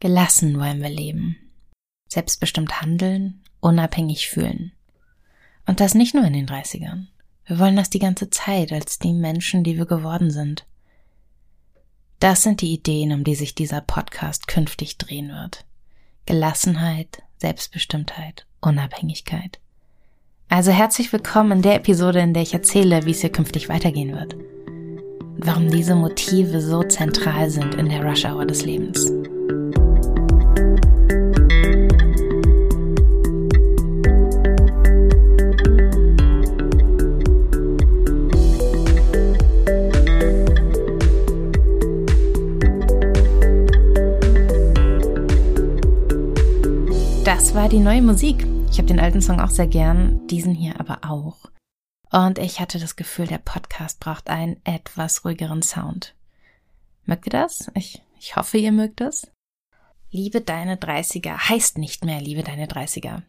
Gelassen wollen wir leben. Selbstbestimmt handeln, unabhängig fühlen. Und das nicht nur in den 30ern. Wir wollen das die ganze Zeit als die Menschen, die wir geworden sind. Das sind die Ideen, um die sich dieser Podcast künftig drehen wird. Gelassenheit, Selbstbestimmtheit, Unabhängigkeit. Also herzlich willkommen in der Episode, in der ich erzähle, wie es hier künftig weitergehen wird. Und warum diese Motive so zentral sind in der Rush Hour des Lebens. War die neue Musik. Ich habe den alten Song auch sehr gern, diesen hier aber auch. Und ich hatte das Gefühl, der Podcast braucht einen etwas ruhigeren Sound. Mögt ihr das? Ich, ich hoffe, ihr mögt es. Liebe deine 30er heißt nicht mehr Liebe deine 30er.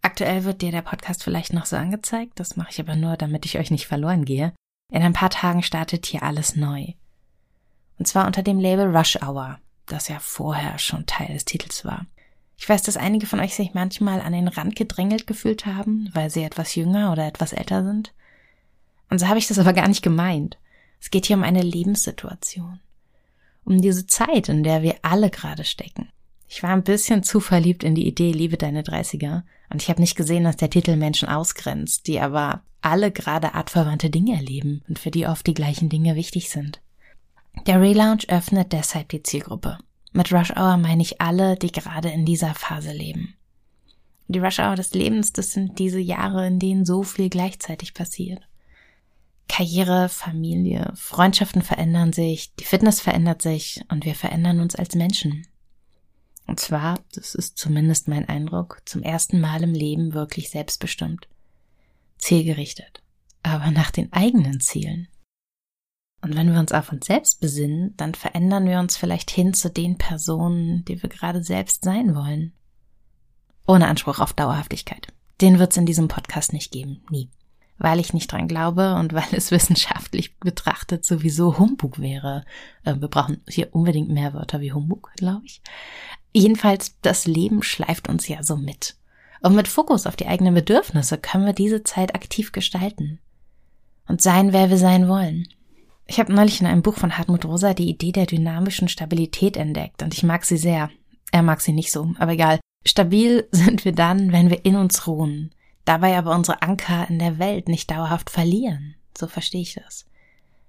Aktuell wird dir der Podcast vielleicht noch so angezeigt, das mache ich aber nur, damit ich euch nicht verloren gehe. In ein paar Tagen startet hier alles neu. Und zwar unter dem Label Rush Hour, das ja vorher schon Teil des Titels war. Ich weiß, dass einige von euch sich manchmal an den Rand gedrängelt gefühlt haben, weil sie etwas jünger oder etwas älter sind. Und so habe ich das aber gar nicht gemeint. Es geht hier um eine Lebenssituation. Um diese Zeit, in der wir alle gerade stecken. Ich war ein bisschen zu verliebt in die Idee Liebe deine 30er und ich habe nicht gesehen, dass der Titel Menschen ausgrenzt, die aber alle gerade artverwandte Dinge erleben und für die oft die gleichen Dinge wichtig sind. Der Relaunch öffnet deshalb die Zielgruppe. Mit Rush Hour meine ich alle, die gerade in dieser Phase leben. Die Rush Hour des Lebens, das sind diese Jahre, in denen so viel gleichzeitig passiert. Karriere, Familie, Freundschaften verändern sich, die Fitness verändert sich und wir verändern uns als Menschen. Und zwar, das ist zumindest mein Eindruck, zum ersten Mal im Leben wirklich selbstbestimmt. Zielgerichtet. Aber nach den eigenen Zielen. Und wenn wir uns auf uns selbst besinnen, dann verändern wir uns vielleicht hin zu den Personen, die wir gerade selbst sein wollen. Ohne Anspruch auf Dauerhaftigkeit. Den wird es in diesem Podcast nicht geben. Nie. Weil ich nicht dran glaube und weil es wissenschaftlich betrachtet sowieso Humbug wäre. Äh, wir brauchen hier unbedingt mehr Wörter wie Humbug, glaube ich. Jedenfalls, das Leben schleift uns ja so mit. Und mit Fokus auf die eigenen Bedürfnisse können wir diese Zeit aktiv gestalten. Und sein, wer wir sein wollen. Ich habe neulich in einem Buch von Hartmut Rosa die Idee der dynamischen Stabilität entdeckt und ich mag sie sehr. Er mag sie nicht so, aber egal. Stabil sind wir dann, wenn wir in uns ruhen, dabei aber unsere Anker in der Welt nicht dauerhaft verlieren. So verstehe ich das.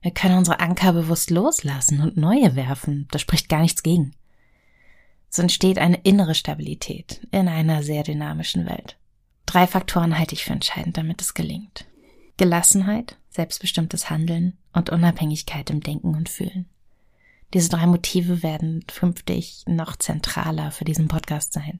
Wir können unsere Anker bewusst loslassen und neue werfen, da spricht gar nichts gegen. So entsteht eine innere Stabilität in einer sehr dynamischen Welt. Drei Faktoren halte ich für entscheidend, damit es gelingt. Gelassenheit, selbstbestimmtes Handeln und Unabhängigkeit im Denken und Fühlen. Diese drei Motive werden künftig noch zentraler für diesen Podcast sein.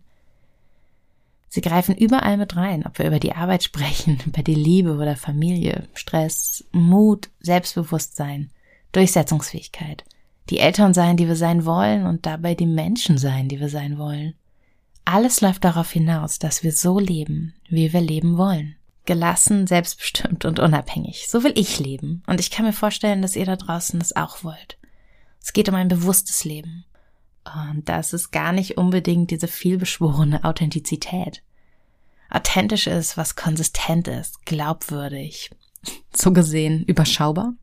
Sie greifen überall mit rein, ob wir über die Arbeit sprechen, über die Liebe oder Familie, Stress, Mut, Selbstbewusstsein, Durchsetzungsfähigkeit, die Eltern sein, die wir sein wollen und dabei die Menschen sein, die wir sein wollen. Alles läuft darauf hinaus, dass wir so leben, wie wir leben wollen gelassen, selbstbestimmt und unabhängig. So will ich leben. Und ich kann mir vorstellen, dass ihr da draußen das auch wollt. Es geht um ein bewusstes Leben. Und das ist gar nicht unbedingt diese vielbeschworene Authentizität. Authentisch ist, was konsistent ist, glaubwürdig, so gesehen überschaubar.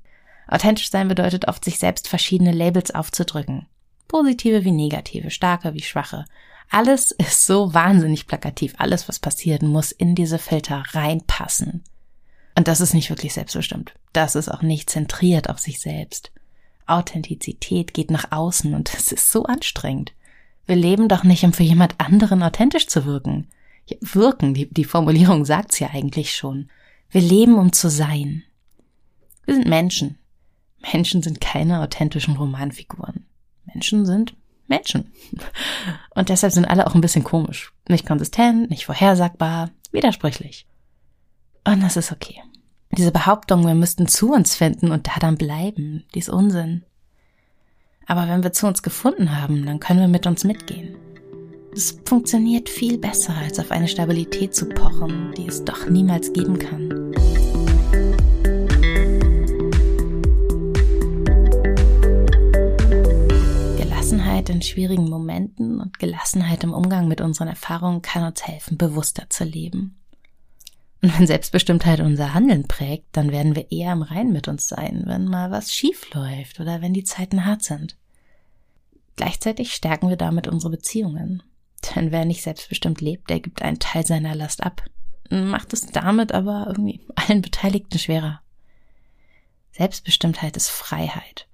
Authentisch sein bedeutet oft, sich selbst verschiedene Labels aufzudrücken. Positive wie negative, starke wie schwache, alles ist so wahnsinnig plakativ. Alles, was passiert, muss in diese Filter reinpassen. Und das ist nicht wirklich selbstbestimmt. Das ist auch nicht zentriert auf sich selbst. Authentizität geht nach außen und es ist so anstrengend. Wir leben doch nicht, um für jemand anderen authentisch zu wirken. Wirken, die, die Formulierung sagt's ja eigentlich schon. Wir leben, um zu sein. Wir sind Menschen. Menschen sind keine authentischen Romanfiguren. Menschen sind Menschen. Und deshalb sind alle auch ein bisschen komisch. Nicht konsistent, nicht vorhersagbar, widersprüchlich. Und das ist okay. Diese Behauptung, wir müssten zu uns finden und da dann bleiben, die ist Unsinn. Aber wenn wir zu uns gefunden haben, dann können wir mit uns mitgehen. Es funktioniert viel besser, als auf eine Stabilität zu pochen, die es doch niemals geben kann. Gelassenheit im Umgang mit unseren Erfahrungen kann uns helfen, bewusster zu leben. Und wenn Selbstbestimmtheit unser Handeln prägt, dann werden wir eher im Rein mit uns sein, wenn mal was schief läuft oder wenn die Zeiten hart sind. Gleichzeitig stärken wir damit unsere Beziehungen. Denn wer nicht selbstbestimmt lebt, der gibt einen Teil seiner Last ab, macht es damit aber irgendwie allen Beteiligten schwerer. Selbstbestimmtheit ist Freiheit.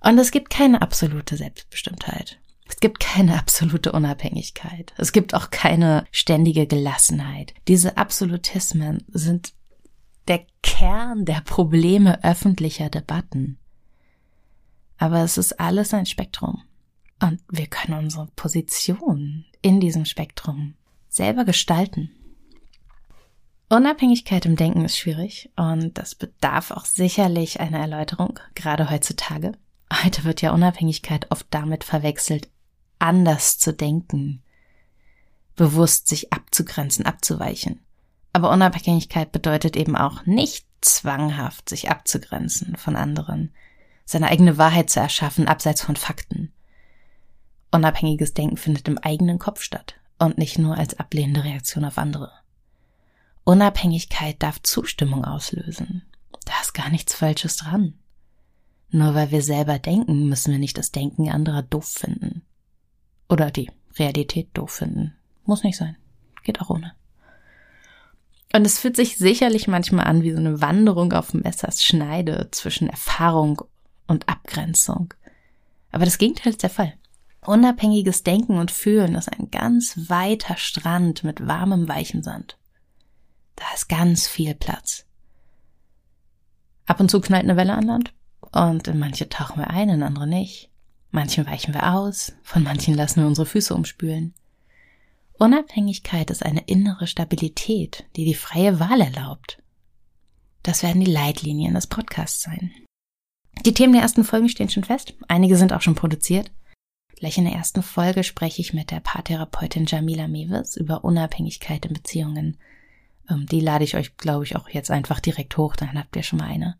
Und es gibt keine absolute Selbstbestimmtheit. Es gibt keine absolute Unabhängigkeit. Es gibt auch keine ständige Gelassenheit. Diese Absolutismen sind der Kern der Probleme öffentlicher Debatten. Aber es ist alles ein Spektrum. Und wir können unsere Position in diesem Spektrum selber gestalten. Unabhängigkeit im Denken ist schwierig und das bedarf auch sicherlich einer Erläuterung, gerade heutzutage. Heute wird ja Unabhängigkeit oft damit verwechselt, anders zu denken, bewusst sich abzugrenzen, abzuweichen. Aber Unabhängigkeit bedeutet eben auch nicht zwanghaft sich abzugrenzen von anderen, seine eigene Wahrheit zu erschaffen, abseits von Fakten. Unabhängiges Denken findet im eigenen Kopf statt und nicht nur als ablehnende Reaktion auf andere. Unabhängigkeit darf Zustimmung auslösen. Da ist gar nichts Falsches dran. Nur weil wir selber denken, müssen wir nicht das Denken anderer doof finden. Oder die Realität doof finden. Muss nicht sein. Geht auch ohne. Und es fühlt sich sicherlich manchmal an wie so eine Wanderung auf Messers Schneide zwischen Erfahrung und Abgrenzung. Aber das Gegenteil ist der Fall. Unabhängiges Denken und Fühlen ist ein ganz weiter Strand mit warmem, weichem Sand. Da ist ganz viel Platz. Ab und zu knallt eine Welle an Land und in manche tauchen wir ein, in andere nicht. Manchen weichen wir aus, von manchen lassen wir unsere Füße umspülen. Unabhängigkeit ist eine innere Stabilität, die die freie Wahl erlaubt. Das werden die Leitlinien des Podcasts sein. Die Themen der ersten Folgen stehen schon fest, einige sind auch schon produziert. Gleich in der ersten Folge spreche ich mit der Paartherapeutin Jamila Mewes über Unabhängigkeit in Beziehungen. Ähm, die lade ich euch, glaube ich, auch jetzt einfach direkt hoch, dann habt ihr schon mal eine.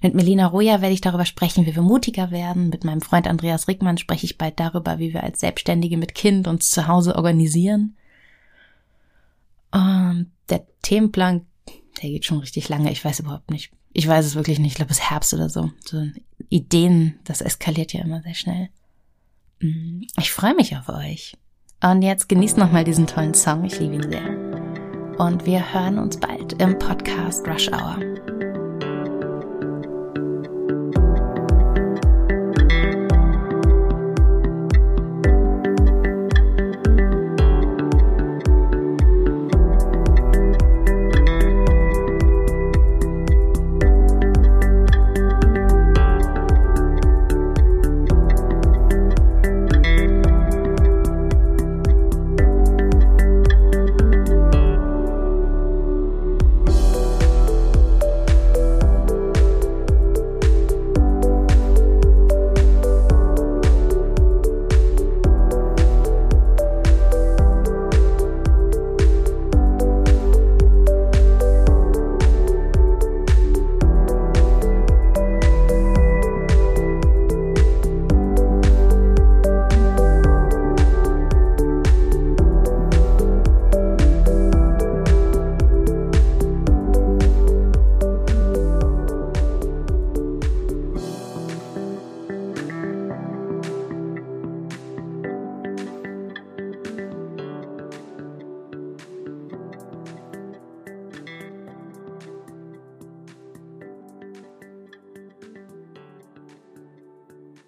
Mit Melina Roja werde ich darüber sprechen, wie wir mutiger werden. Mit meinem Freund Andreas Rickmann spreche ich bald darüber, wie wir als Selbstständige mit Kind uns zu Hause organisieren. Und der Themenplan, der geht schon richtig lange. Ich weiß überhaupt nicht. Ich weiß es wirklich nicht. Ich glaube, es ist Herbst oder so. So Ideen, das eskaliert ja immer sehr schnell. Mm, ich freue mich auf euch. Und jetzt genießt nochmal diesen tollen Song. Ich liebe ihn sehr. Und wir hören uns bald im Podcast Rush Hour.